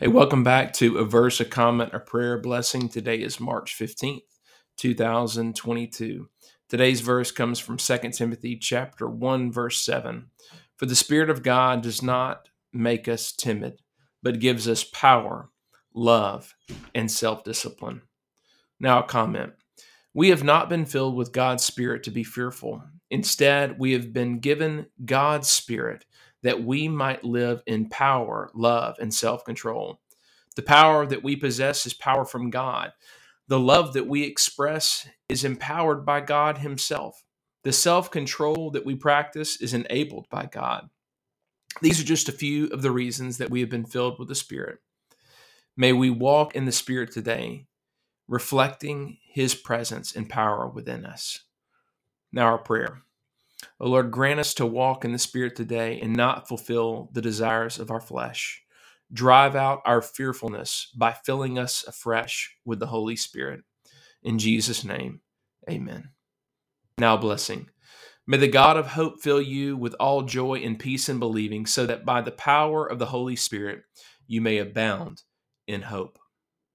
Hey, welcome back to a verse, a comment, a prayer, a blessing. Today is March 15th, 2022. Today's verse comes from 2 Timothy chapter 1 verse 7. For the spirit of God does not make us timid, but gives us power, love, and self-discipline. Now a comment. We have not been filled with God's spirit to be fearful. Instead, we have been given God's spirit that we might live in power, love, and self control. The power that we possess is power from God. The love that we express is empowered by God Himself. The self control that we practice is enabled by God. These are just a few of the reasons that we have been filled with the Spirit. May we walk in the Spirit today, reflecting His presence and power within us. Now, our prayer. O Lord, grant us to walk in the Spirit today and not fulfill the desires of our flesh. Drive out our fearfulness by filling us afresh with the Holy Spirit. In Jesus' name, amen. Now, blessing. May the God of hope fill you with all joy and peace in believing, so that by the power of the Holy Spirit you may abound in hope.